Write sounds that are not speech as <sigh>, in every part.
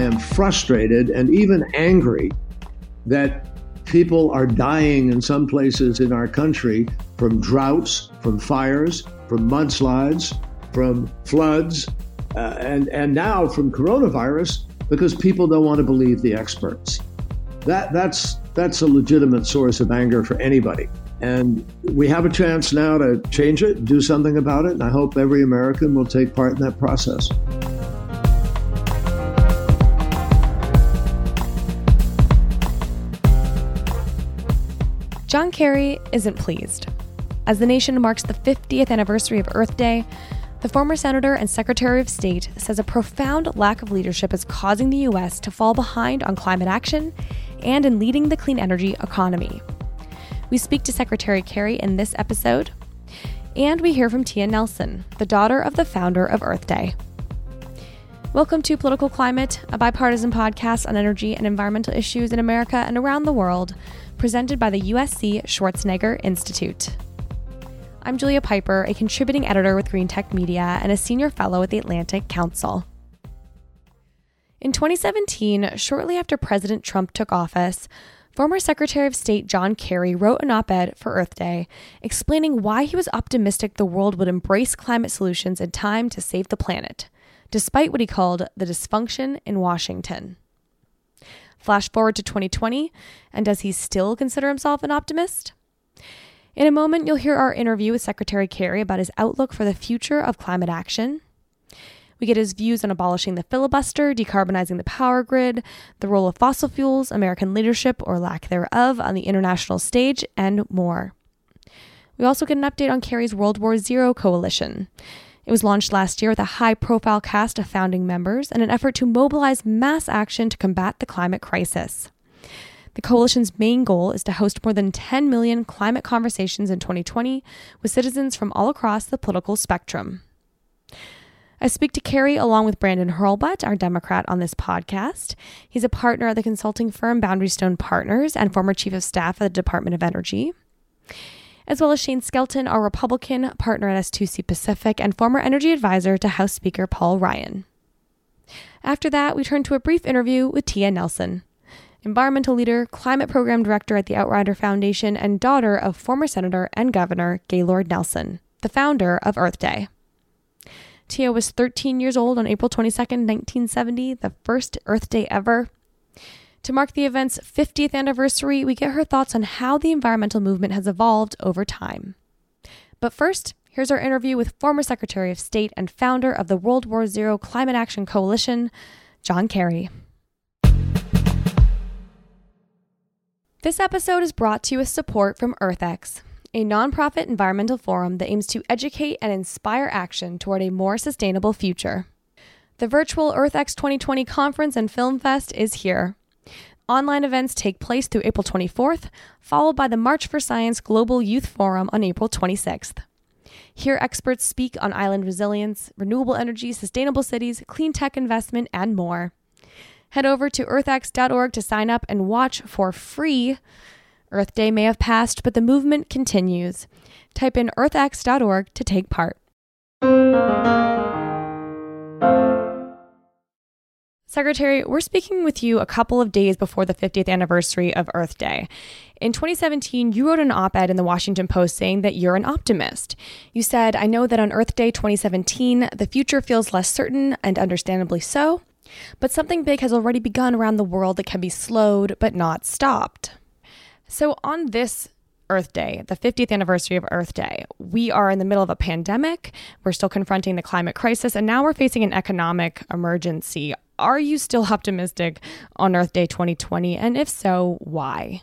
I am frustrated and even angry that people are dying in some places in our country from droughts, from fires, from mudslides, from floods, uh, and, and now from coronavirus because people don't want to believe the experts. That, that's, that's a legitimate source of anger for anybody. And we have a chance now to change it, do something about it, and I hope every American will take part in that process. John Kerry isn't pleased. As the nation marks the 50th anniversary of Earth Day, the former senator and secretary of state says a profound lack of leadership is causing the U.S. to fall behind on climate action and in leading the clean energy economy. We speak to Secretary Kerry in this episode, and we hear from Tia Nelson, the daughter of the founder of Earth Day. Welcome to Political Climate, a bipartisan podcast on energy and environmental issues in America and around the world, presented by the USC Schwarzenegger Institute. I'm Julia Pyper, a contributing editor with Greentech Media and a senior fellow at the Atlantic Council. In 2017, shortly after President Trump took office, Former Secretary of State John Kerry wrote an op ed for Earth Day explaining why he was optimistic the world would embrace climate solutions in time to save the planet, despite what he called the dysfunction in Washington. Flash forward to 2020, and does he still consider himself an optimist? In a moment, you'll hear our interview with Secretary Kerry about his outlook for the future of climate action we get his views on abolishing the filibuster, decarbonizing the power grid, the role of fossil fuels, American leadership or lack thereof on the international stage, and more. We also get an update on Kerry's World War Zero coalition. It was launched last year with a high profile cast of founding members in an effort to mobilize mass action to combat the climate crisis. The coalition's main goal is to host more than 10 million climate conversations in 2020 with citizens from all across the political spectrum. I speak to Kerry along with Brandon Hurlbut, our Democrat, on this podcast. He's a partner at the consulting firm Boundary Stone Partners and former chief of staff at the Department of Energy. As well as Shane Skelton, our Republican partner at S2C Pacific and former energy advisor to House Speaker Paul Ryan. After that, we turn to a brief interview with Tia Nelson, environmental leader, climate program director at the Outrider Foundation, and daughter of former Senator and Governor Gaylord Nelson, the founder of Earth Day. Tia was 13 years old on April 22, 1970, the first Earth Day ever. To mark the event's 50th anniversary, we get her thoughts on how the environmental movement has evolved over time. But first, here's our interview with former Secretary of State and founder of the World War Zero Climate Action Coalition, John Kerry. This episode is brought to you with support from EarthX a nonprofit environmental forum that aims to educate and inspire action toward a more sustainable future. The virtual EarthX 2020 conference and film fest is here. Online events take place through April 24th, followed by the March for Science Global Youth Forum on April 26th. Here, experts speak on island resilience, renewable energy, sustainable cities, clean tech investment, and more. Head over to earthx.org to sign up and watch for free Earth Day may have passed, but the movement continues. Type in earthx.org to take part. Secretary, we're speaking with you a couple of days before the 50th anniversary of Earth Day. In 2017, you wrote an op ed in the Washington Post saying that you're an optimist. You said, I know that on Earth Day 2017, the future feels less certain, and understandably so, but something big has already begun around the world that can be slowed but not stopped. So, on this Earth Day, the 50th anniversary of Earth Day, we are in the middle of a pandemic. We're still confronting the climate crisis, and now we're facing an economic emergency. Are you still optimistic on Earth Day 2020? And if so, why?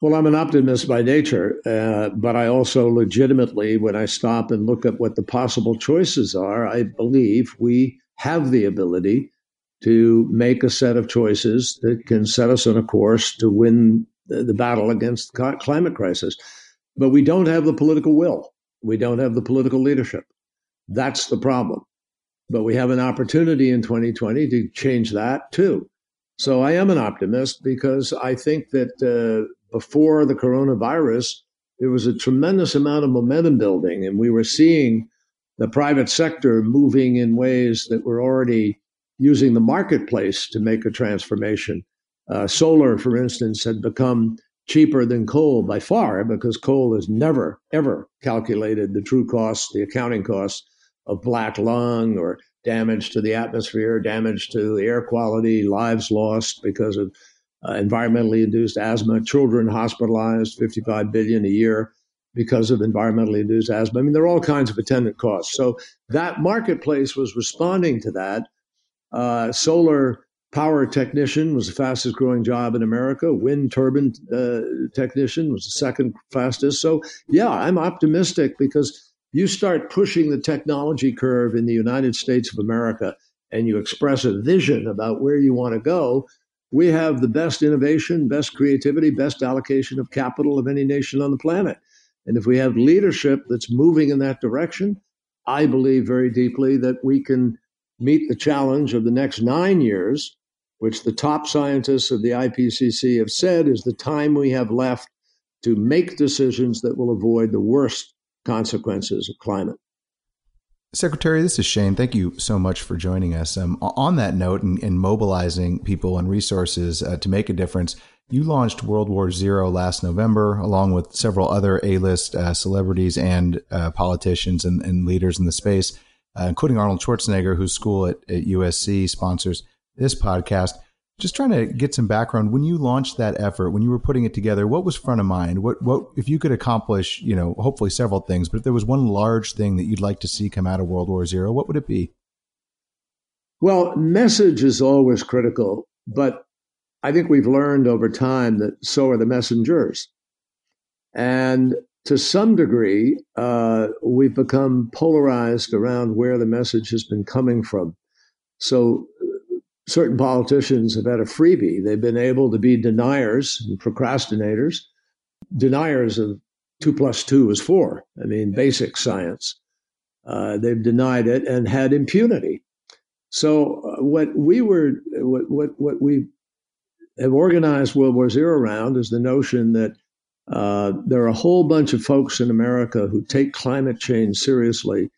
Well, I'm an optimist by nature, uh, but I also legitimately, when I stop and look at what the possible choices are, I believe we have the ability to make a set of choices that can set us on a course to win the, the battle against the climate crisis. But we don't have the political will. We don't have the political leadership. That's the problem. But we have an opportunity in 2020 to change that too. So I am an optimist because I think that uh, before the coronavirus, there was a tremendous amount of momentum building, and we were seeing the private sector moving in ways that were already using the marketplace to make a transformation. Uh, solar, for instance, had become cheaper than coal by far because coal has never, ever calculated the true costs, the accounting costs of black lung or damage to the atmosphere, damage to the air quality, lives lost because of uh, environmentally induced asthma, children hospitalized, 55 billion a year because of environmentally induced asthma. I mean, there are all kinds of attendant costs. So that marketplace was responding to that. Uh, solar power technician was the fastest growing job in America. Wind turbine uh, technician was the second fastest. So, yeah, I'm optimistic because you start pushing the technology curve in the United States of America and you express a vision about where you want to go. We have the best innovation, best creativity, best allocation of capital of any nation on the planet. And if we have leadership that's moving in that direction, I believe very deeply that we can meet the challenge of the next nine years which the top scientists of the IPCC have said is the time we have left to make decisions that will avoid the worst consequences of climate. Secretary, this is Shane. Thank you so much for joining us. Um, on that note, and, mobilizing people and resources uh, to make a difference, you launched World War Zero last November, along with several other A-list uh, celebrities and uh, politicians and, and, leaders in the space, uh, including Arnold Schwarzenegger, whose school at, at USC sponsors this podcast. Just trying to get some background. When you launched that effort, when you were putting it together, what was front of mind? What what if you could accomplish, you know, hopefully several things, but if there was one large thing that you'd like to see come out of World War Zero, what would it be? Well, message is always critical, but I think we've learned over time that so are the messengers. And to some degree, uh, we've become polarized around where the message has been coming from. So certain politicians have had a freebie. They've been able to be deniers and procrastinators, deniers of two plus two is four. I mean, basic science. Uh, they've denied it and had impunity. So uh, what we were, what, what, what we have organized World War Zero around is the notion that uh, there are a whole bunch of folks in America who take climate change seriously,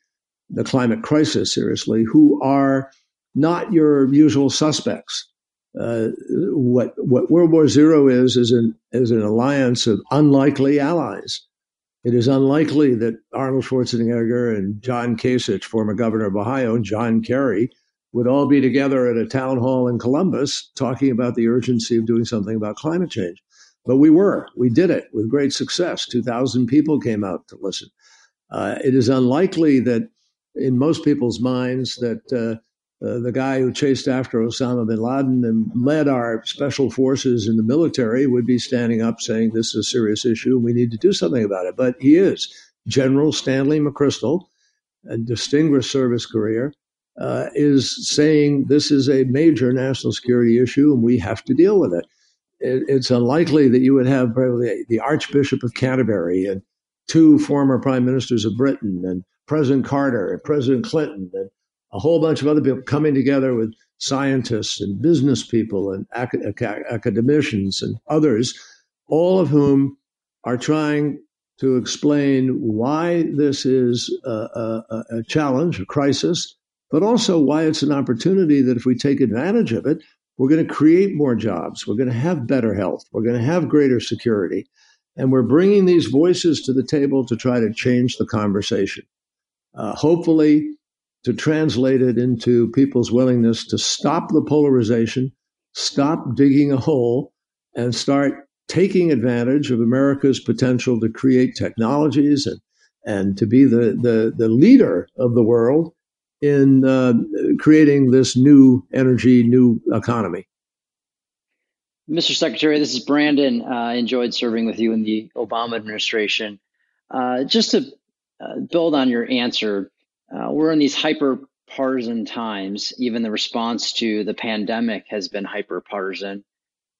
the climate crisis seriously, who are not your usual suspects. Uh, what what World War Zero is is an is an alliance of unlikely allies. It is unlikely that Arnold Schwarzenegger and John Kasich, former governor of Ohio, and John Kerry would all be together at a town hall in Columbus talking about the urgency of doing something about climate change. But we were. We did it with great success. 2,000 people came out to listen. Uh, it is unlikely that in most people's minds that uh, uh, the guy who chased after Osama bin Laden and led our special forces in the military would be standing up saying this is a serious issue and we need to do something about it. But he is. General Stanley McChrystal, a distinguished service career, uh, is saying this is a major national security issue and we have to deal with it. it it's unlikely that you would have probably the Archbishop of Canterbury and two former prime ministers of Britain and President Carter and President Clinton and a whole bunch of other people coming together with scientists and business people and academicians and others, all of whom are trying to explain why this is a, a, a, challenge, a crisis, but also why it's an opportunity that if we take advantage of it, we're going to create more jobs. We're going to have better health. We're going to have greater security. And we're bringing these voices to the table to try to change the conversation. Uh, hopefully, to translate it into people's willingness to stop the polarization, stop digging a hole, and start taking advantage of America's potential to create technologies and, and to be the, the, the leader of the world in uh, creating this new energy, new economy. Mr. Secretary, this is Brandon. Uh, I enjoyed serving with you in the Obama administration. Uh, just to uh, build on your answer, uh, we're in these hyper partisan times. Even the response to the pandemic has been hyper partisan.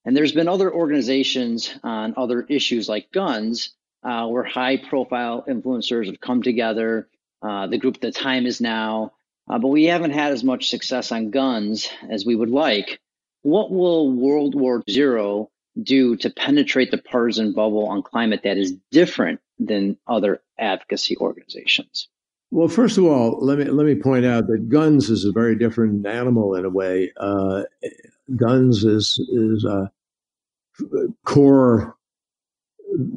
And there's been other organizations on other issues like guns uh, where high profile influencers have come together. Uh, the group The Time is Now. Uh, but we haven't had as much success on guns as we would like. What will World War Zero do to penetrate the partisan bubble on climate that is different than other advocacy organizations? Well, first of all, let me let me point out that guns is a very different animal in a way. Uh, guns is is a core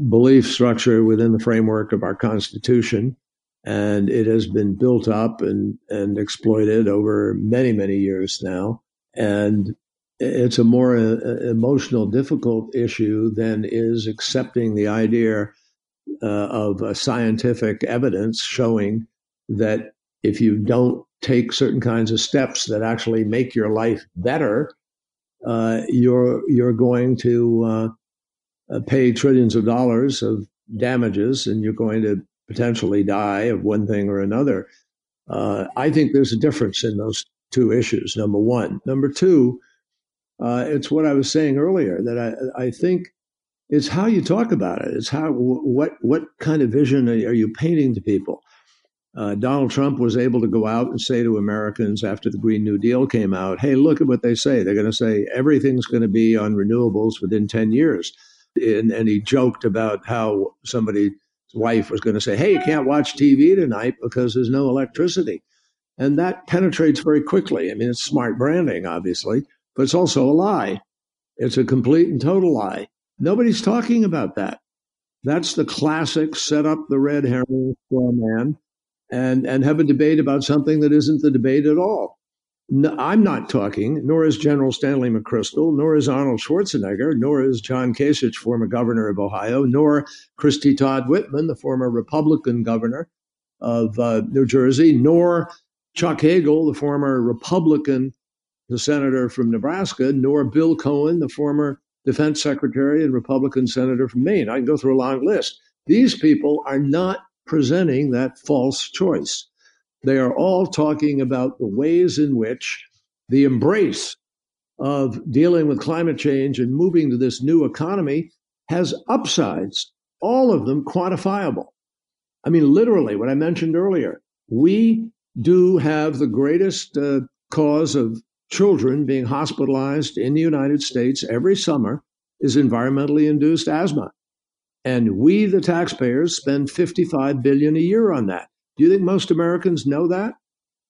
belief structure within the framework of our Constitution, and it has been built up and and exploited over many many years now. And it's a more uh, emotional, difficult issue than is accepting the idea uh, of scientific evidence showing that if you don't take certain kinds of steps that actually make your life better, uh, you're you're going to uh, uh, pay trillions of dollars of damages, and you're going to potentially die of one thing or another. Uh, I think there's a difference in those two issues. Number one, number two, uh, it's what I was saying earlier that I I think it's how you talk about it. It's how what what kind of vision are you painting to people? Uh, Donald Trump was able to go out and say to Americans after the Green New Deal came out, hey, look at what they say. They're going to say everything's going to be on renewables within 10 years. And, and he joked about how somebody's wife was going to say, hey, you can't watch TV tonight because there's no electricity. And that penetrates very quickly. I mean, it's smart branding, obviously, but it's also a lie. It's a complete and total lie. Nobody's talking about that. That's the classic set up the red herring straw man and, and have a debate about something that isn't the debate at all. No, I'm not talking, nor is General Stanley McChrystal, nor is Arnold Schwarzenegger, nor is John Kasich, former governor of Ohio, nor Christie Todd Whitman, the former Republican governor of uh, New Jersey, nor Chuck Hagel, the former Republican the senator from Nebraska, nor Bill Cohen, the former defense secretary and Republican senator from Maine. I can go through a long list. These people are not presenting that false choice. They are all talking about the ways in which the embrace of dealing with climate change and moving to this new economy has upsides, all of them quantifiable. I mean, literally, what I mentioned earlier, we do have the greatest uh, cause of children being hospitalized in the United States every summer is environmentally induced asthma. And we, the taxpayers, spend 55 billion a year on that. Do you think most Americans know that?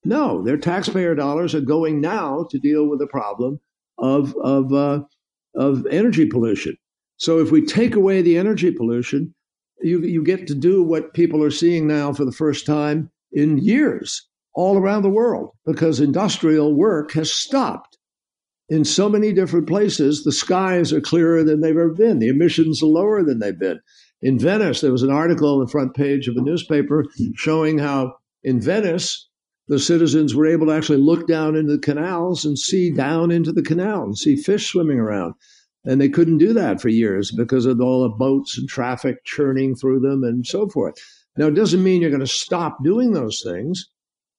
No, their taxpayer dollars are going now to deal with the problem of, of, uh, of energy pollution. So if we take away the energy pollution, you, you get to do what people are seeing now for the first time in years all around the world because industrial work has stopped. In so many different places, the skies are clearer than they've ever been. The emissions are lower than they've been. In Venice, there was an article on the front page of a newspaper showing how in Venice, the citizens were able to actually look down into the canals and see down into the canal and see fish swimming around. And they couldn't do that for years because of all the boats and traffic churning through them and so forth. Now, it doesn't mean you're going to stop doing those things.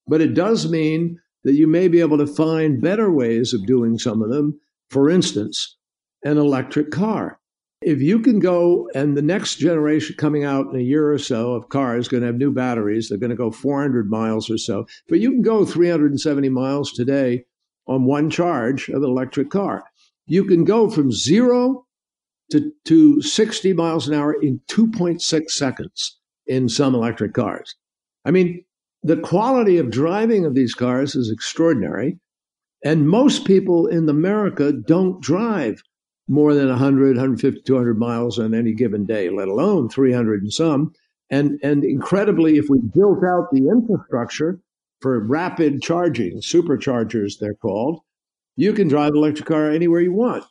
But it does mean that you may be able to find better ways of doing some of them. For instance, an electric car. If you can go, and the next generation coming out in a year or so of cars going to have new batteries, they're going to go 400 miles or so, but you can go 370 miles today on one charge of an electric car. You can go from zero to, to 60 miles an hour in 2.6 seconds in some electric cars. I mean, the quality of driving of these cars is extraordinary. And most people in America don't drive more than 100, 150, 200 miles on any given day, let alone 300 and some. And, and incredibly, if we built out the infrastructure for rapid charging, superchargers, they're called, you can drive an electric car anywhere you want.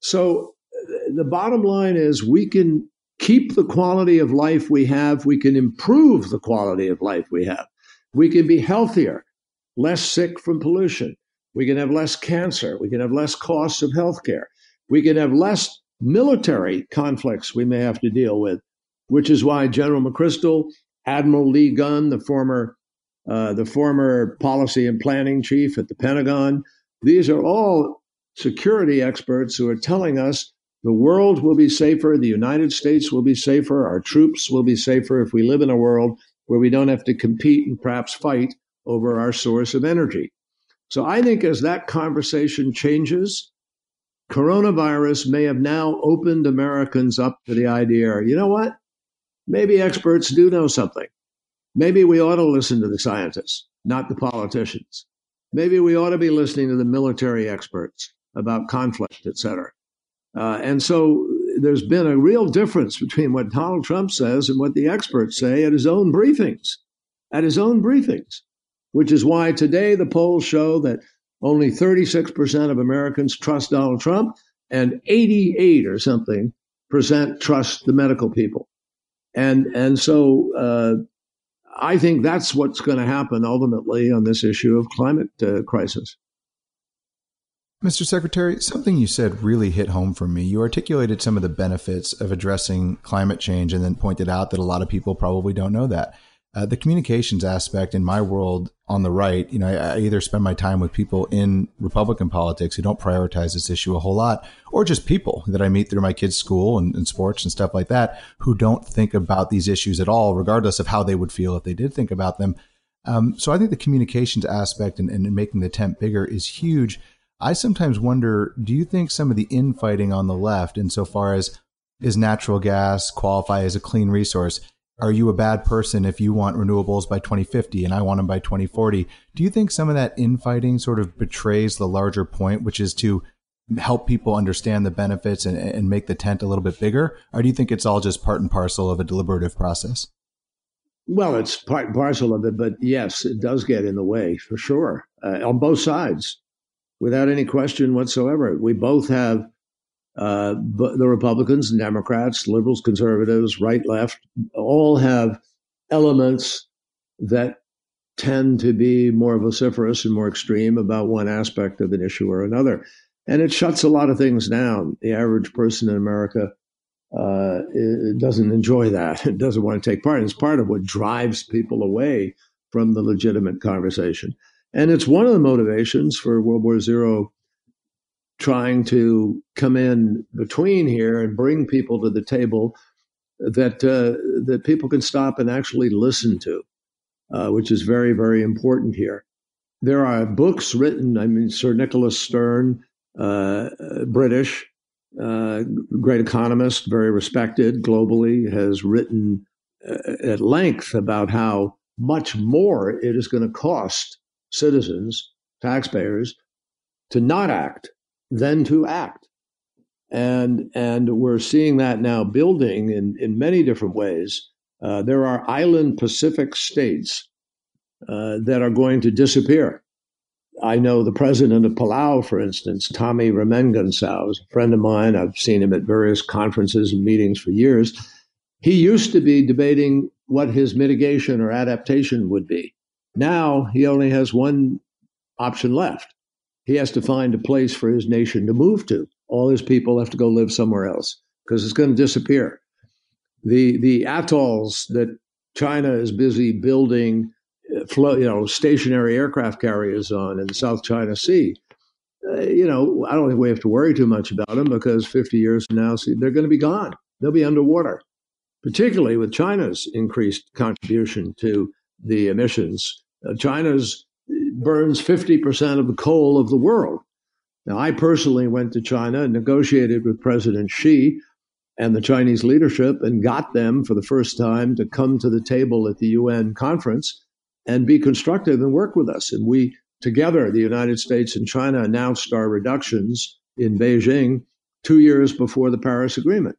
So uh, the bottom line is we can keep the quality of life we have, we can improve the quality of life we have. We can be healthier, less sick from pollution. We can have less cancer. We can have less costs of healthcare. We can have less military conflicts we may have to deal with, which is why General McChrystal, Admiral Lee Gunn, the former uh, the former policy and planning chief at the Pentagon, these are all security experts who are telling us the world will be safer, the United States will be safer, our troops will be safer if we live in a world where we don't have to compete and perhaps fight over our source of energy. So I think as that conversation changes, coronavirus may have now opened Americans up to the idea you know what? Maybe experts do know something. Maybe we ought to listen to the scientists, not the politicians. Maybe we ought to be listening to the military experts about conflict, et cetera. Uh, and so there's been a real difference between what Donald Trump says and what the experts say at his own briefings, at his own briefings, which is why today the polls show that only 36% of Americans trust Donald Trump and 88 or something percent trust the medical people. And, and so, uh, I think that's what's going to happen ultimately on this issue of climate uh, crisis. Mr. Secretary, something you said really hit home for me. You articulated some of the benefits of addressing climate change and then pointed out that a lot of people probably don't know that. Uh, the communications aspect in my world on the right, you know, I, I, either spend my time with people in Republican politics who don't prioritize this issue a whole lot, or just people that I meet through my kids' school and, and sports and stuff like that who don't think about these issues at all, regardless of how they would feel if they did think about them. Um, so I think the communications aspect and, and making the tent bigger is huge. I sometimes wonder, do you think some of the infighting on the left, insofar as is natural gas qualify as a clean resource? are you a bad person if you want renewables by 2050 and I want them by 2040? Do you think some of that infighting sort of betrays the larger point, which is to help people understand the benefits and, and make the tent a little bit bigger? Or do you think it's all just part and parcel of a deliberative process? Well, it's part and parcel of it, but yes, it does get in the way for sure uh, on both sides, without any question whatsoever. We both have uh, the Republicans and Democrats, liberals, conservatives, right, left, all have elements that tend to be more vociferous and more extreme about one aspect of an issue or another. And it shuts a lot of things down. The average person in America uh, doesn't enjoy that. <laughs> It doesn't want to take part. It's part of what drives people away from the legitimate conversation. And it's one of the motivations for World War Zero trying to come in between here and bring people to the table that uh, that people can stop and actually listen to, uh, which is very very important here. There are books written. I mean, Sir Nicholas Stern, uh, British, uh, great economist, very respected globally, has written uh, at length about how much more it is going to cost citizens, taxpayers, to not act than to act. And, and we're seeing that now building in, in many different ways. Uh, there are island Pacific states uh, that are going to disappear. I know the president of Palau, for instance, Tommy Remengesau, is a friend of mine. I've seen him at various conferences and meetings for years. He used to be debating what his mitigation or adaptation would be. Now he only has one option left, he has to find a place for his nation to move to. All his people have to go live somewhere else because it's going to disappear. The the atolls that China is busy building, uh, you know, stationary aircraft carriers on in the South China Sea. Uh, you know, I don't think we have to worry too much about them because 50 years from now, see, they're going to be gone. They'll be underwater, particularly with China's increased contribution to the emissions. Uh, China's burns 50% of the coal of the world. Now, I personally went to China and negotiated with President Xi and the Chinese leadership and got them for the first time to come to the table at the UN conference and be constructive and work with us. And we, together, the United States and China, announced our reductions in Beijing two years before the Paris Agreement.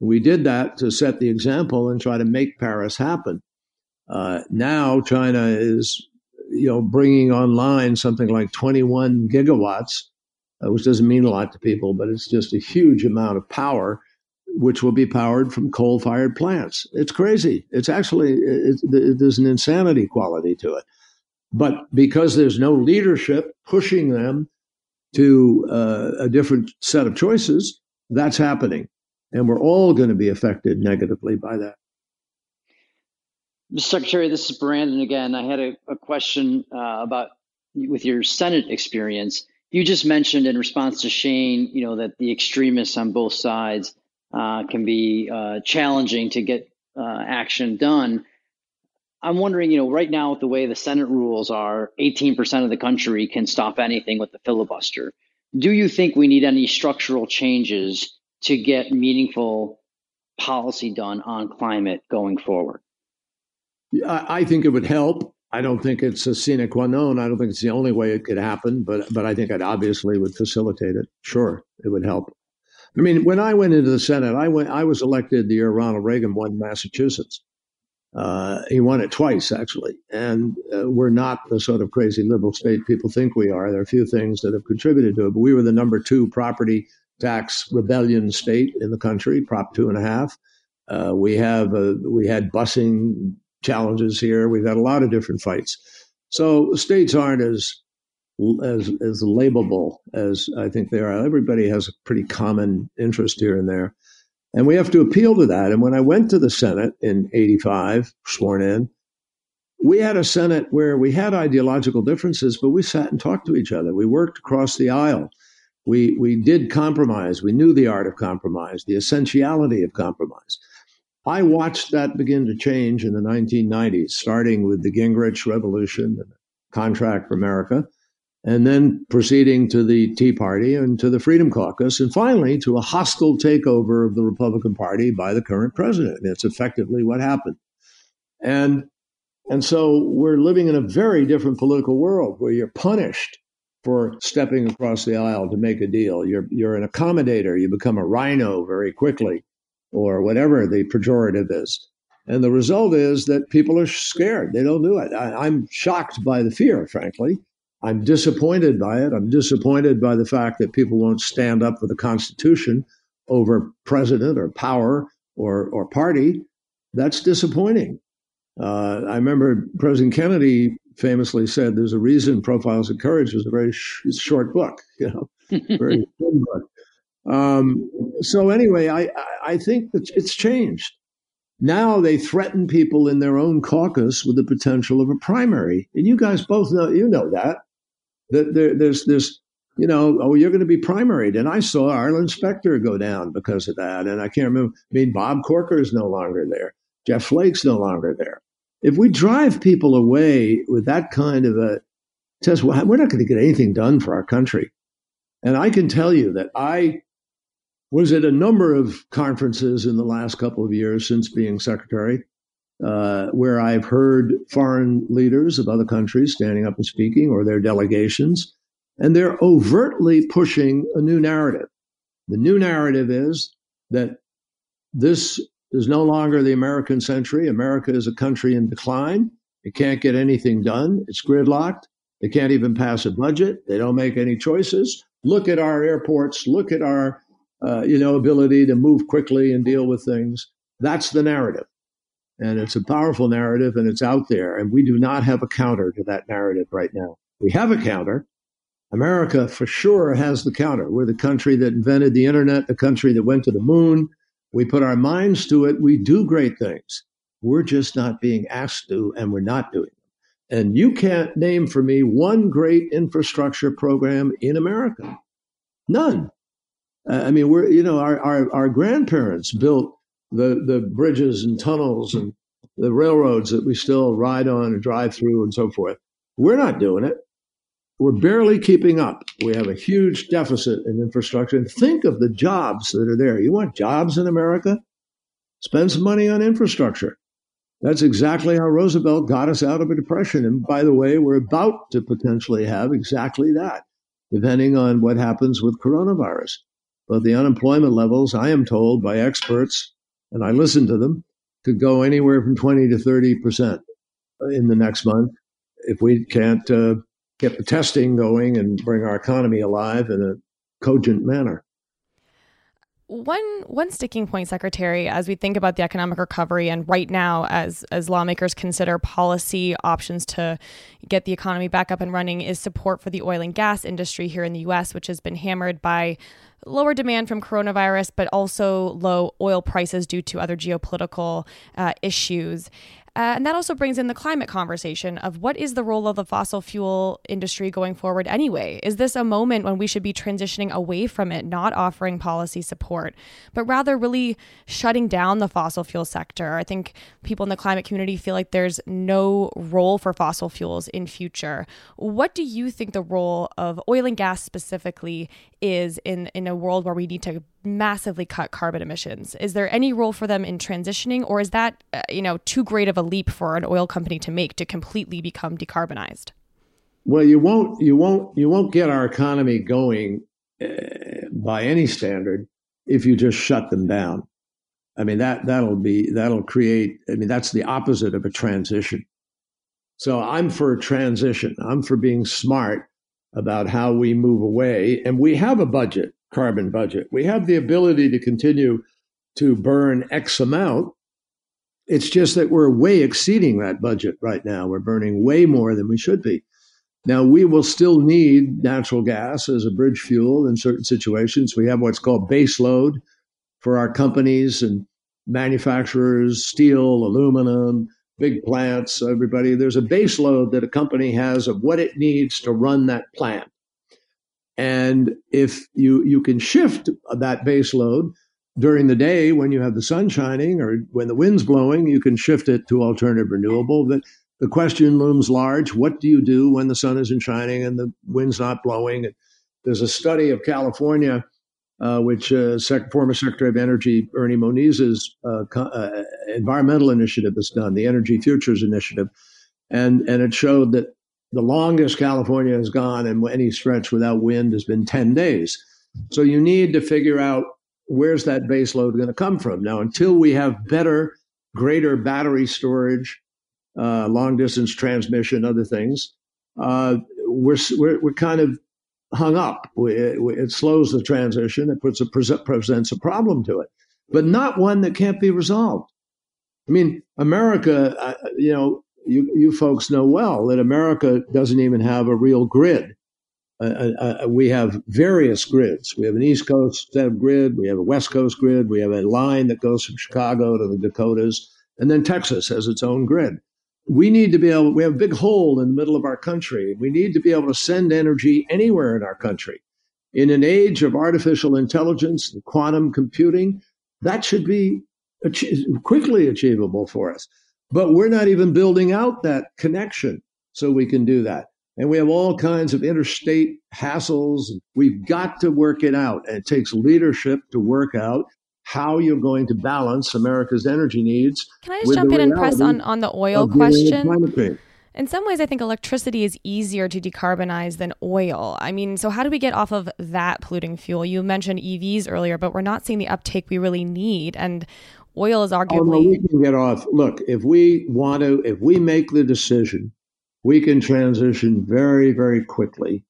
We did that to set the example and try to make Paris happen. Uh, now China is you know, bringing online something like 21 gigawatts, uh, which doesn't mean a lot to people, but it's just a huge amount of power, which will be powered from coal-fired plants. It's crazy. It's actually it, it, there's an insanity quality to it. But because there's no leadership pushing them to uh, a different set of choices, that's happening, and we're all going to be affected negatively by that. Mr. Secretary, this is Brandon again. I had a, a question uh, about with your Senate experience. You just mentioned in response to Shane, you know, that the extremists on both sides uh, can be uh, challenging to get uh, action done. I'm wondering, you know, right now with the way the Senate rules are, 18% of the country can stop anything with the filibuster. Do you think we need any structural changes to get meaningful policy done on climate going forward? I, think it would help. I don't think it's a sine qua non. I don't think it's the only way it could happen, but but I think it obviously would facilitate it. Sure, it would help. I mean, when I went into the Senate, I went. I was elected the year Ronald Reagan won Massachusetts. Uh, he won it twice, actually, and uh, we're not the sort of crazy liberal state people think we are. There are a few things that have contributed to it, but we were the number two property tax rebellion state in the country, Prop two and a half. Uh, we have we had busing challenges here. We've had a lot of different fights. So states aren't as as as labelable as I think they are. Everybody has a pretty common interest here and there, and we have to appeal to that. And when I went to the Senate in '85, sworn in, we had a Senate where we had ideological differences, but we sat and talked to each other. We worked across the aisle. We we did compromise. We knew the art of compromise, the essentiality of compromise. I watched that begin to change in the 1990s, starting with the Gingrich Revolution Contract for America, and then proceeding to the Tea Party and to the Freedom Caucus, and finally to a hostile takeover of the Republican Party by the current president. It's effectively what happened. And and so we're living in a very different political world where you're punished for stepping across the aisle to make a deal. You're you're an accommodator. You become a rhino very quickly or whatever the pejorative is. And the result is that people are scared. They don't do it. I, am shocked by the fear, frankly. I'm disappointed by it. I'm disappointed by the fact that people won't stand up for the Constitution over president or power or, or party. That's disappointing. Uh, I remember President Kennedy famously said, "There's a reason Profiles of Courage was a very sh- short book, you know, <laughs> very thin book." Um, so anyway, I, I think that it's changed. Now they threaten people in their own caucus with the potential of a primary, and you guys both know you know that that there, there's this you know oh you're going to be primaried, and I saw Arlen Specter go down because of that, and I can't remember. I mean Bob Corker is no longer there, Jeff Flake's no longer there. If we drive people away with that kind of a test, we're not going to get anything done for our country. And I can tell you that I was at a number of conferences in the last couple of years since being secretary, uh, where I've heard foreign leaders of other countries standing up and speaking or their delegations, and they're overtly pushing a new narrative. The new narrative is that this is no longer the American century. America is a country in decline. It can't get anything done. It's gridlocked. They can't even pass a budget. They don't make any choices. Look at our airports. Look at our uh, you know, ability to move quickly and deal with things. That's the narrative. And it's a powerful narrative and it's out there. And we do not have a counter to that narrative right now. We have a counter. America for sure has the counter. We're the country that invented the internet, the country that went to the moon. We put our minds to it. We do great things. We're just not being asked to, and we're not doing them. And you can't name for me one great infrastructure program in America. None. I mean, we're you know our, our our grandparents built the the bridges and tunnels and the railroads that we still ride on and drive through and so forth. We're not doing it. We're barely keeping up. We have a huge deficit in infrastructure. And think of the jobs that are there. You want jobs in America? Spend some money on infrastructure. That's exactly how Roosevelt got us out of a depression. And by the way, we're about to potentially have exactly that, depending on what happens with coronavirus. But the unemployment levels, I am told by experts, and I listen to them, could go anywhere from 20 to 30% in the next month if we can't uh, get the testing going and bring our economy alive in a cogent manner. One one sticking point, Secretary, as we think about the economic recovery, and right now, as as lawmakers consider policy options to get the economy back up and running, is support for the oil and gas industry here in the U.S., which has been hammered by lower demand from coronavirus, but also low oil prices due to other geopolitical uh, issues. Uh, and that also brings in the climate conversation of what is the role of the fossil fuel industry going forward anyway? Is this a moment when we should be transitioning away from it, not offering policy support, but rather really shutting down the fossil fuel sector? I think people in the climate community feel like there's no role for fossil fuels in future. What do you think the role of oil and gas specifically is in, in a world where we need to massively cut carbon emissions. Is there any role for them in transitioning, or is that uh, you know too great of a leap for an oil company to make to completely become decarbonized? Well, you won't you won't you won't get our economy going uh, by any standard if you just shut them down. I mean that that'll be that'll create. I mean that's the opposite of a transition. So I'm for a transition. I'm for being smart about how we move away, and we have a budget, carbon budget. We have the ability to continue to burn X amount. It's just that we're way exceeding that budget right now. We're burning way more than we should be. Now, we will still need natural gas as a bridge fuel in certain situations. We have what's called base load for our companies and manufacturers, steel, aluminum, big plants, everybody. There's a base load that a company has of what it needs to run that plant. And if you, you can shift that base load during the day when you have the sun shining or when the wind's blowing, you can shift it to alternative renewable. But the question looms large what do you do when the sun isn't shining and the wind's not blowing? There's a study of California, uh, which uh, Sec- former Secretary of Energy Ernie Moniz's uh, uh, environmental initiative has done, the Energy Futures Initiative. And, and it showed that the longest California has gone in any stretch without wind has been 10 days. So you need to figure out where's that base load going to come from. Now, until we have better, greater battery storage, uh, long distance transmission, other things, uh, we're, we're, we're kind of hung up. We, it, it, slows the transition. It puts a presents a problem to it, but not one that can't be resolved. I mean, America, uh, you know, you, you folks know well that America doesn't even have a real grid. Uh, uh, uh we have various grids. We have an East Coast grid. We have a West Coast grid. We have a line that goes from Chicago to the Dakotas. And then Texas has its own grid we need to be able, we have a big hole in the middle of our country. We need to be able to send energy anywhere in our country. In an age of artificial intelligence and quantum computing, that should be quickly achievable for us. But we're not even building out that connection so we can do that. And we have all kinds of interstate hassles. We've got to work it out. And it takes leadership to work out how you're going to balance America's energy needs. Can I just jump in and press on, on the oil question? In some ways, I think electricity is easier to decarbonize than oil. I mean, so how do we get off of that polluting fuel? You mentioned EVs earlier, but we're not seeing the uptake we really need. And oil is arguably. Oh, no, we can get off. Look, if we want to, if we make the decision, we can transition very, very quickly.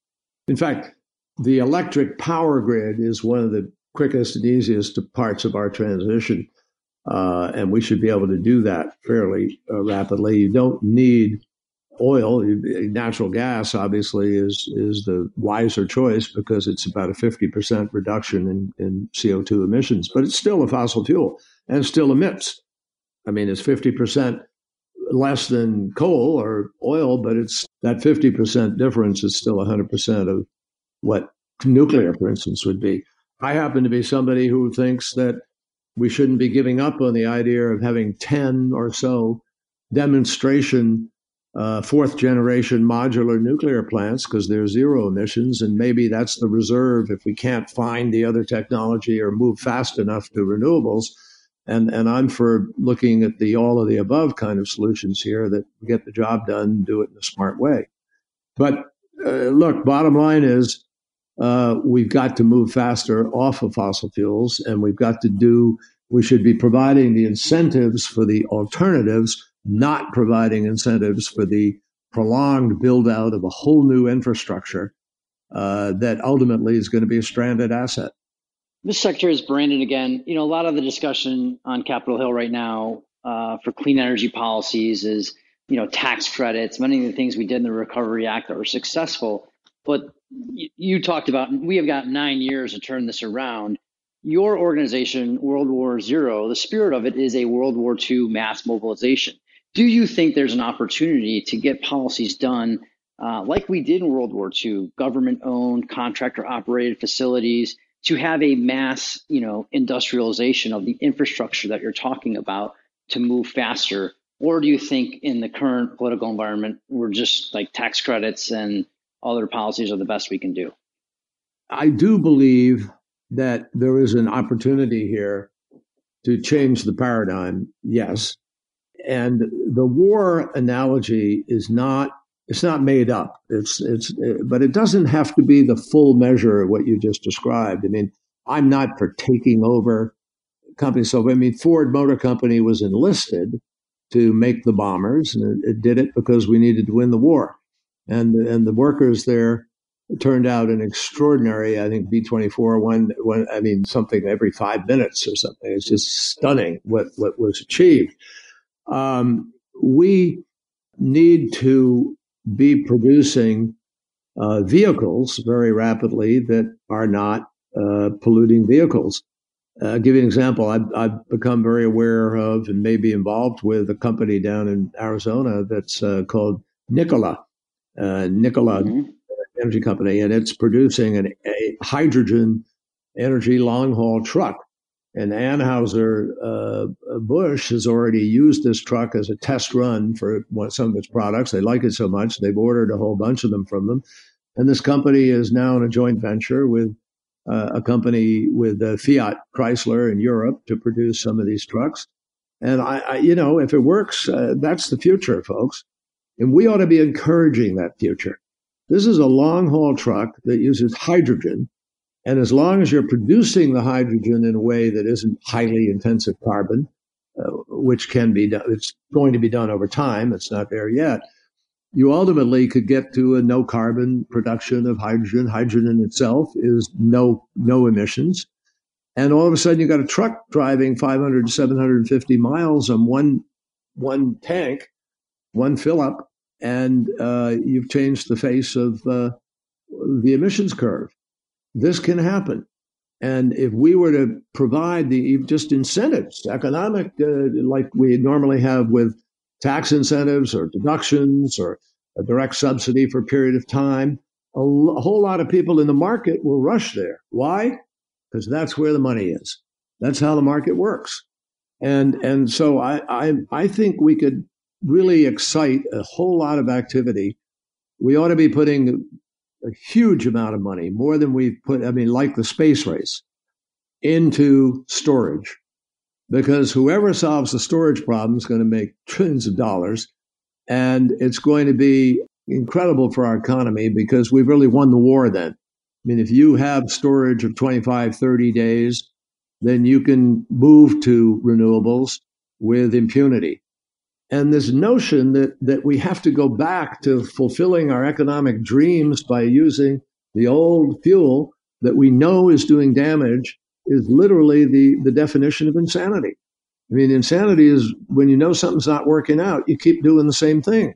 In fact, the electric power grid is one of the quickest and easiest parts of our transition. Uh, and we should be able to do that fairly uh, rapidly. You don't need oil. Natural gas, obviously, is is the wiser choice because it's about a 50% reduction in, in CO2 emissions, but it's still a fossil fuel and still emits. I mean, it's 50% less than coal or oil, but it's that 50% difference is still 100% of what nuclear, for instance, would be. I happen to be somebody who thinks that we shouldn't be giving up on the idea of having 10 or so demonstration uh, fourth generation modular nuclear plants because they're zero emissions. And maybe that's the reserve if we can't find the other technology or move fast enough to renewables. And, and I'm for looking at the all of the above kind of solutions here that get the job done, do it in a smart way. But uh, look, bottom line is uh, we've got to move faster off of fossil fuels, and we've got to do. We should be providing the incentives for the alternatives, not providing incentives for the prolonged build out of a whole new infrastructure uh, that ultimately is going to be a stranded asset. Mr. sector is Brandon again. You know, a lot of the discussion on Capitol Hill right now uh, for clean energy policies is, you know, tax credits, many of the things we did in the Recovery Act that were successful. But you talked about we have got nine years to turn this around. Your organization, World War Zero, the spirit of it is a World War II mass mobilization. Do you think there's an opportunity to get policies done uh, like we did in World War II, government owned, contractor operated facilities, to have a mass, you know, industrialization of the infrastructure that you're talking about to move faster? Or do you think in the current political environment, we're just like tax credits and other policies are the best we can do. I do believe that there is an opportunity here to change the paradigm, yes. And the war analogy is not it's not made up. It's it's but it doesn't have to be the full measure of what you just described. I mean, I'm not for taking over companies. So I mean, Ford Motor Company was enlisted to make the bombers, and it, it did it because we needed to win the war. And and the workers there turned out an extraordinary, I think B twenty four one one I mean something every five minutes or something. It's just stunning what what was achieved. Um, we need to be producing uh, vehicles very rapidly that are not uh, polluting vehicles. Uh, give you an example. I've, I've, become very aware of and may be involved with a company down in Arizona that's uh, called Nikola, uh, Nikola mm-hmm. Energy Company, and it's producing an, a hydrogen energy long haul truck. And Anheuser uh, Busch has already used this truck as a test run for some of its products. They like it so much they've ordered a whole bunch of them from them. And this company is now in a joint venture with uh, a company with uh, Fiat Chrysler in Europe to produce some of these trucks. And I, I you know, if it works, uh, that's the future, folks. And we ought to be encouraging that future. This is a long haul truck that uses hydrogen. And as long as you're producing the hydrogen in a way that isn't highly intensive carbon, uh, which can be done, it's going to be done over time. It's not there yet you ultimately could get to a no carbon production of hydrogen. Hydrogen itself is no no emissions. And all of a sudden you've got a truck driving 500 to 750 miles on one one tank, one fill up, and uh, you've changed the face of uh, the emissions curve. This can happen. And if we were to provide the just incentives, economic, uh, like we normally have with tax incentives or deductions or a direct subsidy for a period of time, a, a whole lot of people in the market will rush there. Why? Because that's where the money is. That's how the market works. And and so I, I I think we could really excite a whole lot of activity. We ought to be putting a huge amount of money, more than we've put, I mean, like the space race, into storage because whoever solves the storage problem is going to make trillions of dollars. And it's going to be incredible for our economy because we've really won the war then. I mean, if you have storage of 25, 30 days, then you can move to renewables with impunity. And this notion that, that we have to go back to fulfilling our economic dreams by using the old fuel that we know is doing damage is literally the, the definition of insanity. I mean, insanity is when you know something's not working out, you keep doing the same thing.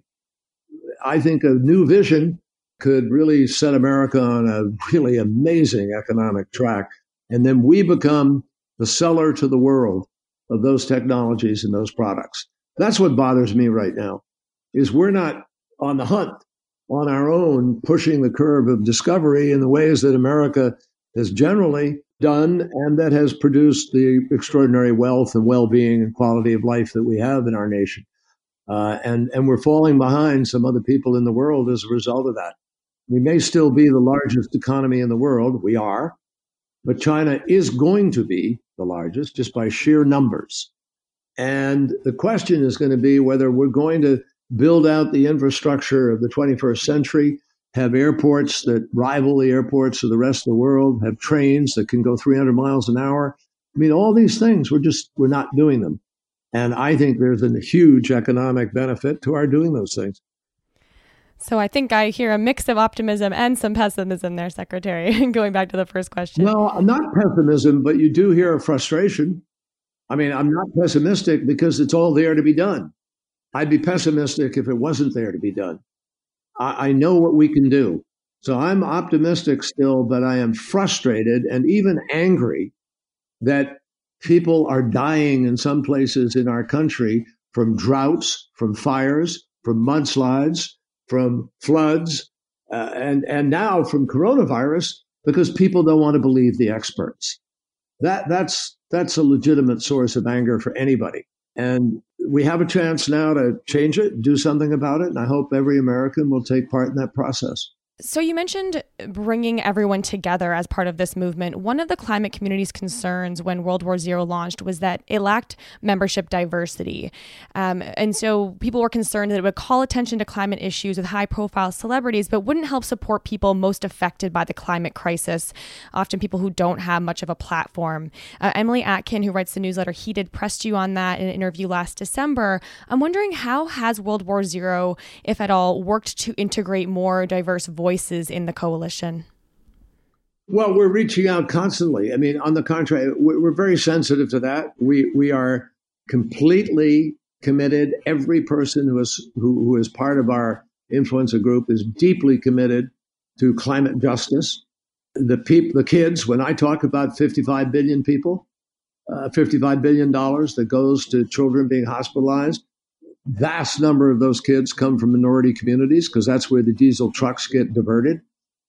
I think a new vision could really set America on a really amazing economic track. And then we become the seller to the world of those technologies and those products. That's what bothers me right now is we're not on the hunt on our own, pushing the curve of discovery in the ways that America has generally done and that has produced the extraordinary wealth and well-being and quality of life that we have in our nation. Uh, and and we're falling behind some other people in the world as a result of that. We may still be the largest economy in the world. We are, but China is going to be the largest just by sheer numbers. And the question is going to be whether we're going to build out the infrastructure of the 21st century have airports that rival the airports of the rest of the world, have trains that can go 300 miles an hour. I mean, all these things, we're just, we're not doing them. And I think there's a huge economic benefit to our doing those things. So I think I hear a mix of optimism and some pessimism there, Secretary, <laughs> going back to the first question. Well, not pessimism, but you do hear a frustration. I mean, I'm not pessimistic because it's all there to be done. I'd be pessimistic if it wasn't there to be done. I, I know what we can do. So I'm optimistic still, but I am frustrated and even angry that people are dying in some places in our country from droughts, from fires, from mudslides, from floods, uh, and and now from coronavirus because people don't want to believe the experts. That that's that's a legitimate source of anger for anybody. And we have a chance now to change it, do something about it. And I hope every American will take part in that process. So, you mentioned bringing everyone together as part of this movement. One of the climate community's concerns when World War Zero launched was that it lacked membership diversity. Um, and so, people were concerned that it would call attention to climate issues with high profile celebrities, but wouldn't help support people most affected by the climate crisis, often people who don't have much of a platform. Uh, Emily Atkin, who writes the newsletter Heated, pressed you on that in an interview last December. I'm wondering how has World War Zero, if at all, worked to integrate more diverse voices? Voices in the coalition? Well, we're reaching out constantly. I mean, on the contrary, we're very sensitive to that. We we are completely committed. Every person who is who, who is part of our influencer group is deeply committed to climate justice. The people, the kids. When I talk about 55 billion people, uh, 55 billion dollars that goes to children being hospitalized, vast number of those kids come from minority communities because that's where the diesel trucks get diverted.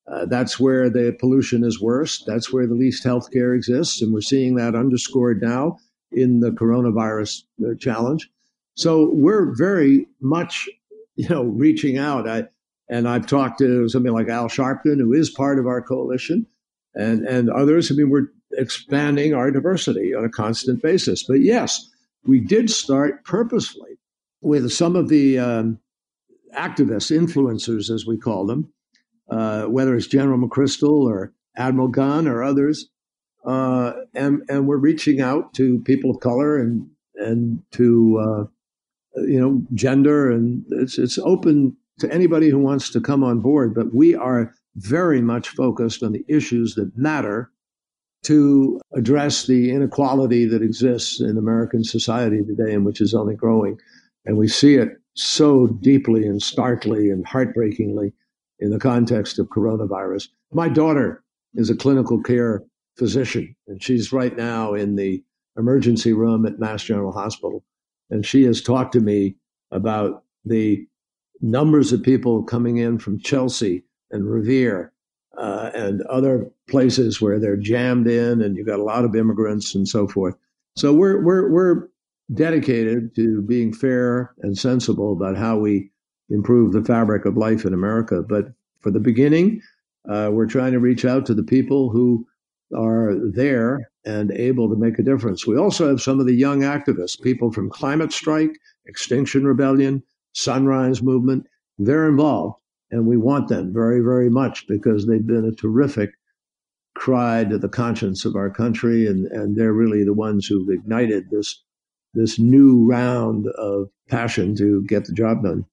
Uh, that's where the pollution is worst. That's where the least health care exists. And we're seeing that underscored now in the coronavirus uh, challenge. So we're very much, you know, reaching out. I, and I've talked to somebody like Al Sharpton, who is part of our coalition, and, and others. I mean, we're expanding our diversity on a constant basis. But yes, we did start purposefully with some of the um, activists, influencers, as we call them, uh, whether it's General McChrystal or Admiral Gunn or others, uh, and and we're reaching out to people of color and and to uh, you know gender, and it's it's open to anybody who wants to come on board. But we are very much focused on the issues that matter to address the inequality that exists in American society today, and which is only growing. And we see it so deeply and starkly and heartbreakingly in the context of coronavirus. My daughter is a clinical care physician, and she's right now in the emergency room at Mass General Hospital. And she has talked to me about the numbers of people coming in from Chelsea and Revere uh, and other places where they're jammed in, and you've got a lot of immigrants and so forth. So we're we're we're dedicated to being fair and sensible about how we improve the fabric of life in America. But for the beginning, uh, we're trying to reach out to the people who are there and able to make a difference. We also have some of the young activists, people from Climate Strike, Extinction Rebellion, Sunrise Movement. They're involved, and we want them very, very much because they've been a terrific cry to the conscience of our country, and, and they're really the ones who've ignited this this new round of passion to get the job done.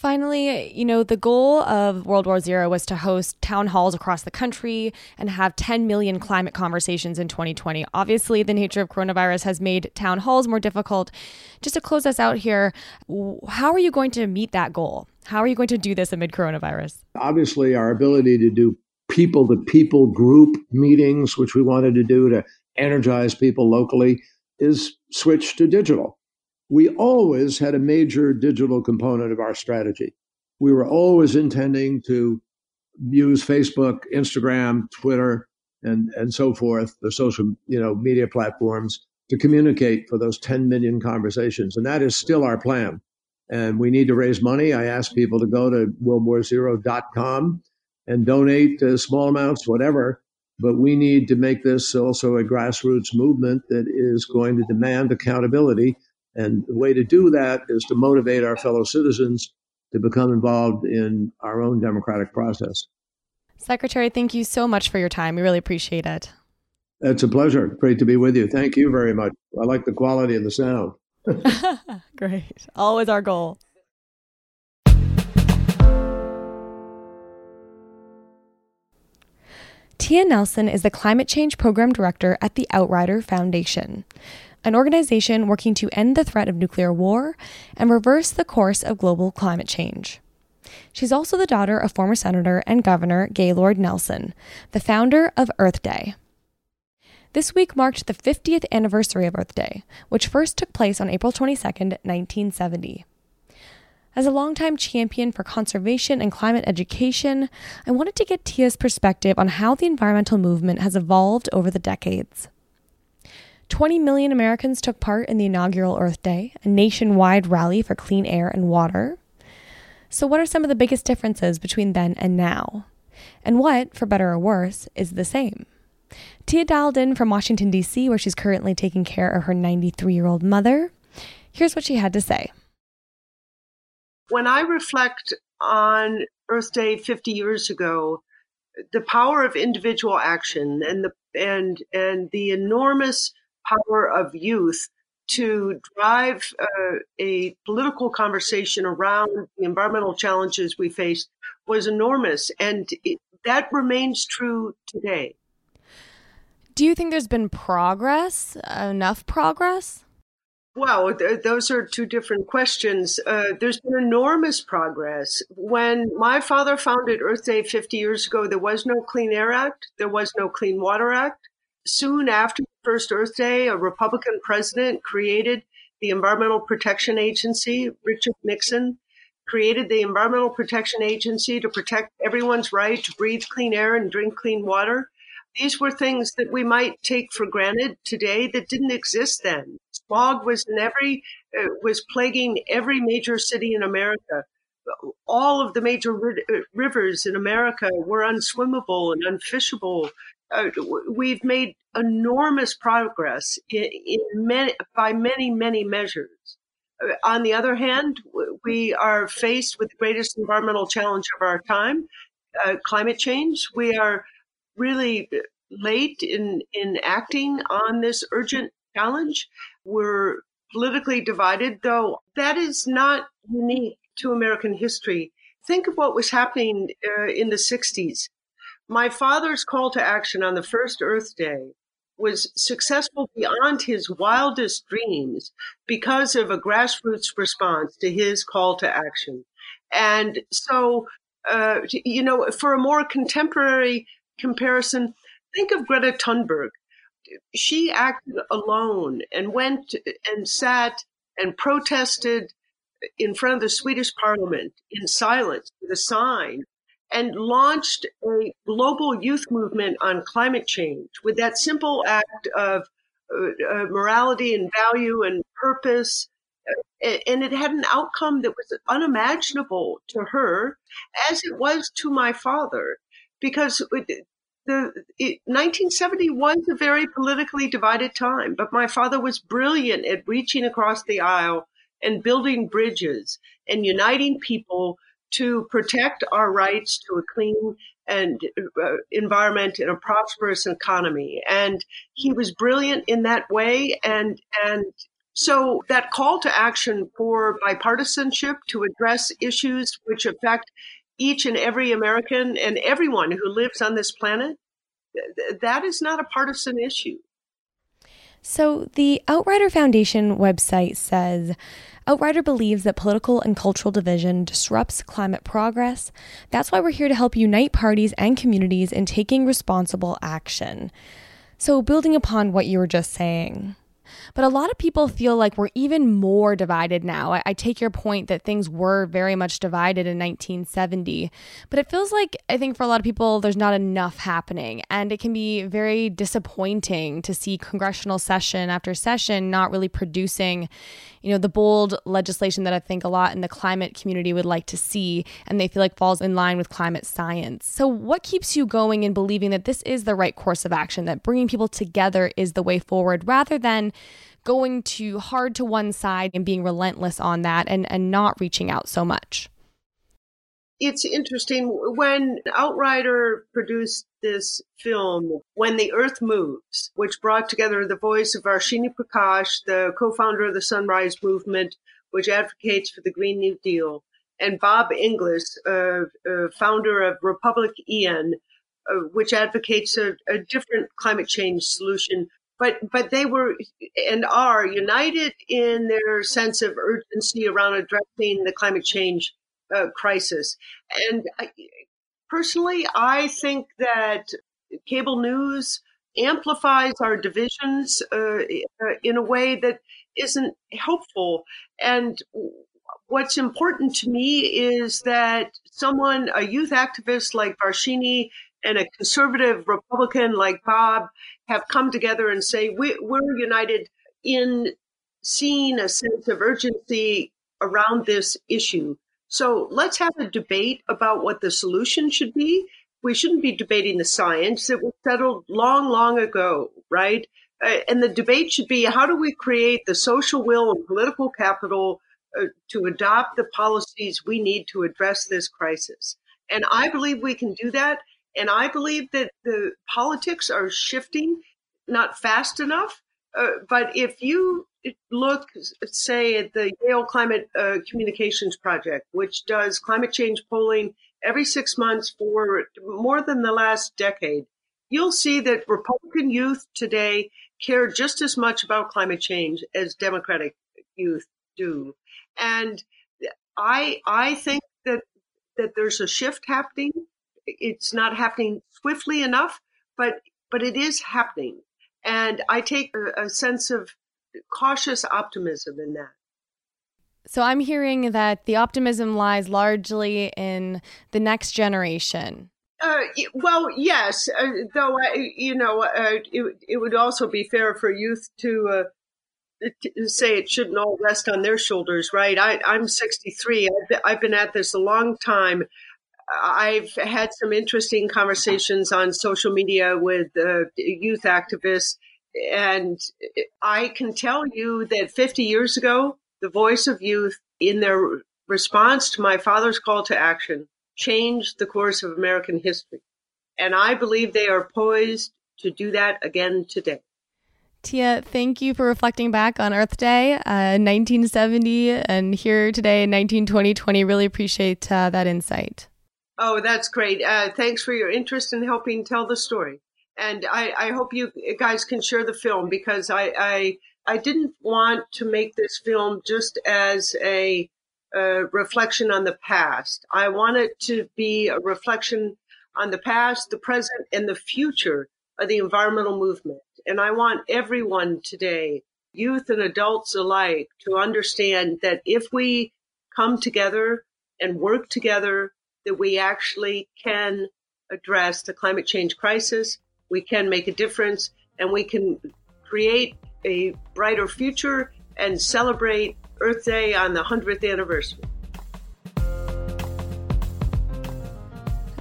Finally, you know, the goal of World War Zero was to host town halls across the country and have 10 million climate conversations in 2020. Obviously, the nature of coronavirus has made town halls more difficult. Just to close us out here, how are you going to meet that goal? How are you going to do this amid coronavirus? Obviously, our ability to do people to people group meetings, which we wanted to do to energize people locally, is switched to digital. We always had a major digital component of our strategy. We were always intending to use Facebook, Instagram, Twitter, and, and so forth, the social you know, media platforms to communicate for those 10 million conversations. And that is still our plan. And we need to raise money. I ask people to go to worldwarzero.com and donate uh, small amounts, whatever, but we need to make this also a grassroots movement that is going to demand accountability. And the way to do that is to motivate our fellow citizens to become involved in our own democratic process. Secretary, thank you so much for your time. We really appreciate it. It's a pleasure. Great to be with you. Thank you very much. I like the quality of the sound. <laughs> Great. Always our goal. Tia Nelson is the Climate Change Program Director at the Outrider Foundation, an organization working to end the threat of nuclear war and reverse the course of global climate change. She's also the daughter of former Senator and Governor Gaylord Nelson, the founder of Earth Day. This week marked the 50th anniversary of Earth Day, which first took place on April 22, 1970. As a longtime champion for conservation and climate education, I wanted to get Tia's perspective on how the environmental movement has evolved over the decades. 20 million Americans took part in the inaugural Earth Day, a nationwide rally for clean air and water. So, what are some of the biggest differences between then and now? And what, for better or worse, is the same? Tia dialed in from Washington, D.C., where she's currently taking care of her 93 year old mother. Here's what she had to say. When I reflect on Earth Day 50 years ago, the power of individual action and the and and the enormous power of youth to drive uh, a political conversation around the environmental challenges we face was enormous, and it, that remains true today. Do you think there's been progress, enough progress? Well, th- those are two different questions. Uh, there's been enormous progress. When my father founded Earth Day 50 years ago, there was no Clean Air Act, there was no Clean Water Act. Soon after the first Earth Day, a Republican president created the Environmental Protection Agency, Richard Nixon created the Environmental Protection Agency to protect everyone's right to breathe clean air and drink clean water. These were things that we might take for granted today that didn't exist then. Smog was in every uh, was plaguing every major city in America. All of the major uh, rivers in America were unswimmable and unfishable. Uh, we've made enormous progress in, in many, by many, many measures. Uh, on the other hand, we are faced with the greatest environmental challenge of our time, uh, climate change. We are really late in, in acting on this urgent challenge. We're politically divided, though that is not unique to American history. Think of what was happening uh, in the 60s. My father's call to action on the first Earth Day was successful beyond his wildest dreams because of a grassroots response to his call to action. And so, uh, you know, for a more contemporary comparison, think of Greta Thunberg. She acted alone and went and sat and protested in front of the Swedish parliament in silence with a sign and launched a global youth movement on climate change with that simple act of uh, morality and value and purpose. And it had an outcome that was unimaginable to her, as it was to my father, because the it, 1970 was a very politically divided time. But my father was brilliant at reaching across the aisle and building bridges and uniting people to protect our rights to a clean and uh, environment and a prosperous economy. And he was brilliant in that way. And, and so that call to action for bipartisanship to address issues which affect each and every American and everyone who lives on this planet, that is not a partisan issue. So the Outrider Foundation website says Outrider believes that political and cultural division disrupts climate progress. That's why we're here to help unite parties and communities in taking responsible action. So, building upon what you were just saying, but a lot of people feel like we're even more divided now. I, I, take your point that things were very much divided in 1970, but it feels like I think for a lot of people, there's not enough happening. And it can be very disappointing to see congressional session after session not really producing you know, the bold legislation that I think a lot in the climate community would like to see and they feel like falls in line with climate science. So, what keeps you going in believing that this is the right course of action, that bringing people together is the way forward rather than going too hard to one side and being relentless on that and, and not reaching out so much? It's interesting when Outrider produced this film, When the Earth Moves, which brought together the voice of Varshini Prakash, the co-founder of the Sunrise Movement, which advocates for the Green New Deal, and Bob Inglis, uh, uh, founder of Republic EN, uh, which advocates a, a different climate change solution. But, but they were and are united in their sense of urgency around addressing the climate change uh, crisis. And I, personally, I think that cable news amplifies our divisions uh, in a way that isn't helpful. And what's important to me is that someone, a youth activist like Varshini and a conservative Republican like Bob have come together and say, we, we're united in seeing a sense of urgency around this issue. So let's have a debate about what the solution should be. We shouldn't be debating the science. It was settled long, long ago, right? Uh, and the debate should be how do we create the social will and political capital uh, to adopt the policies we need to address this crisis. And I believe we can do that. And I believe that the politics are shifting, not fast enough. Uh, but if you look, say, at the Yale Climate uh, Communications Project, which does climate change polling every six months for more than the last decade, you'll see that Republican youth today care just as much about climate change as Democratic youth do. And I, I think that, that there's a shift happening. It's not happening swiftly enough, but, but it is happening. And I take a, a sense of cautious optimism in that. So I'm hearing that the optimism lies largely in the next generation. Uh, well, yes, uh, though I, you know, uh, it, it would also be fair for youth to, uh, to say it shouldn't all rest on their shoulders, right? I, I'm 63. I've been, I've been at this a long time. I've had some interesting conversations on social media with uh, youth activists, and I can tell you that 50 years ago, the voice of youth in their response to my father's call to action changed the course of American history. And I believe they are poised to do that again today. Tia, thank you for reflecting back on Earth Day, uh, 1970, and here today in 1920. Really appreciate uh, that insight. Oh, that's great. Uh, thanks for your interest in helping tell the story. And I, I hope you guys can share the film because I, I, I didn't want to make this film just as a a reflection on the past. I want it to be a reflection on the past, the present, and the future of the environmental movement. And I want everyone today, youth and adults alike, to understand that if we come together and work together, that we actually can address the climate change crisis, we can make a difference, and we can create a brighter future and celebrate Earth Day on the 100th anniversary.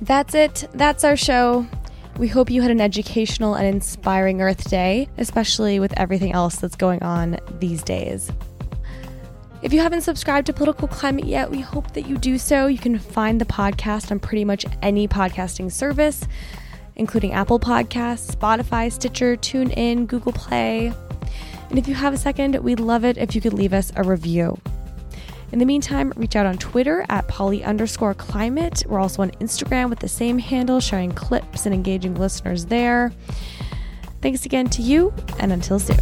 That's it. That's our show. We hope you had an educational and inspiring Earth Day, especially with everything else that's going on these days. If you haven't subscribed to Political Climate yet, we hope that you do so. You can find the podcast on pretty much any podcasting service, including Apple Podcasts, Spotify, Stitcher, TuneIn, Google Play, and if you have a second, we'd love it if you could leave us a review. In the meantime, reach out on Twitter at poly underscore climate. We're also on Instagram with the same handle, sharing clips and engaging listeners there. Thanks again to you, and until soon.